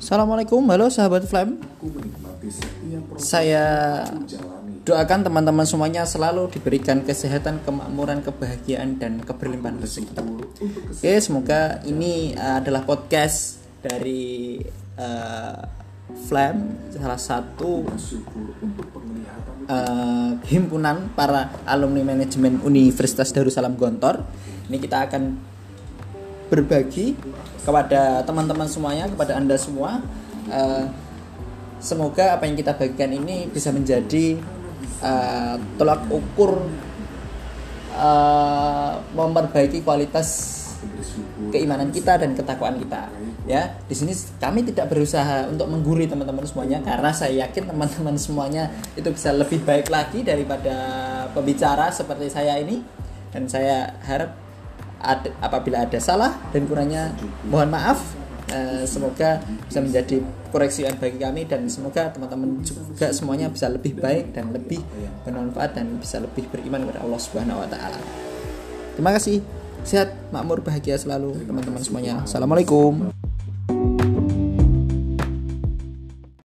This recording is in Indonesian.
Assalamualaikum, halo sahabat Flam. Saya doakan teman-teman semuanya selalu diberikan kesehatan, kemakmuran, kebahagiaan, dan keberlimpahan rezeki. Oke, semoga ini adalah podcast dari uh, Flam, salah satu uh, himpunan para alumni manajemen Universitas Darussalam Gontor. Ini kita akan berbagi kepada teman-teman semuanya, kepada anda semua. Uh, semoga apa yang kita bagikan ini bisa menjadi uh, tolak ukur uh, memperbaiki kualitas keimanan kita dan ketakwaan kita. Ya, di sini kami tidak berusaha untuk mengguri teman-teman semuanya karena saya yakin teman-teman semuanya itu bisa lebih baik lagi daripada pembicara seperti saya ini dan saya harap ada, apabila ada salah dan kurangnya mohon maaf uh, semoga bisa menjadi koreksi bagi kami dan semoga teman-teman juga semuanya bisa lebih baik dan lebih bermanfaat dan bisa lebih beriman kepada Allah Subhanahu wa taala. Terima kasih. Sehat, makmur, bahagia selalu teman-teman semuanya. Assalamualaikum.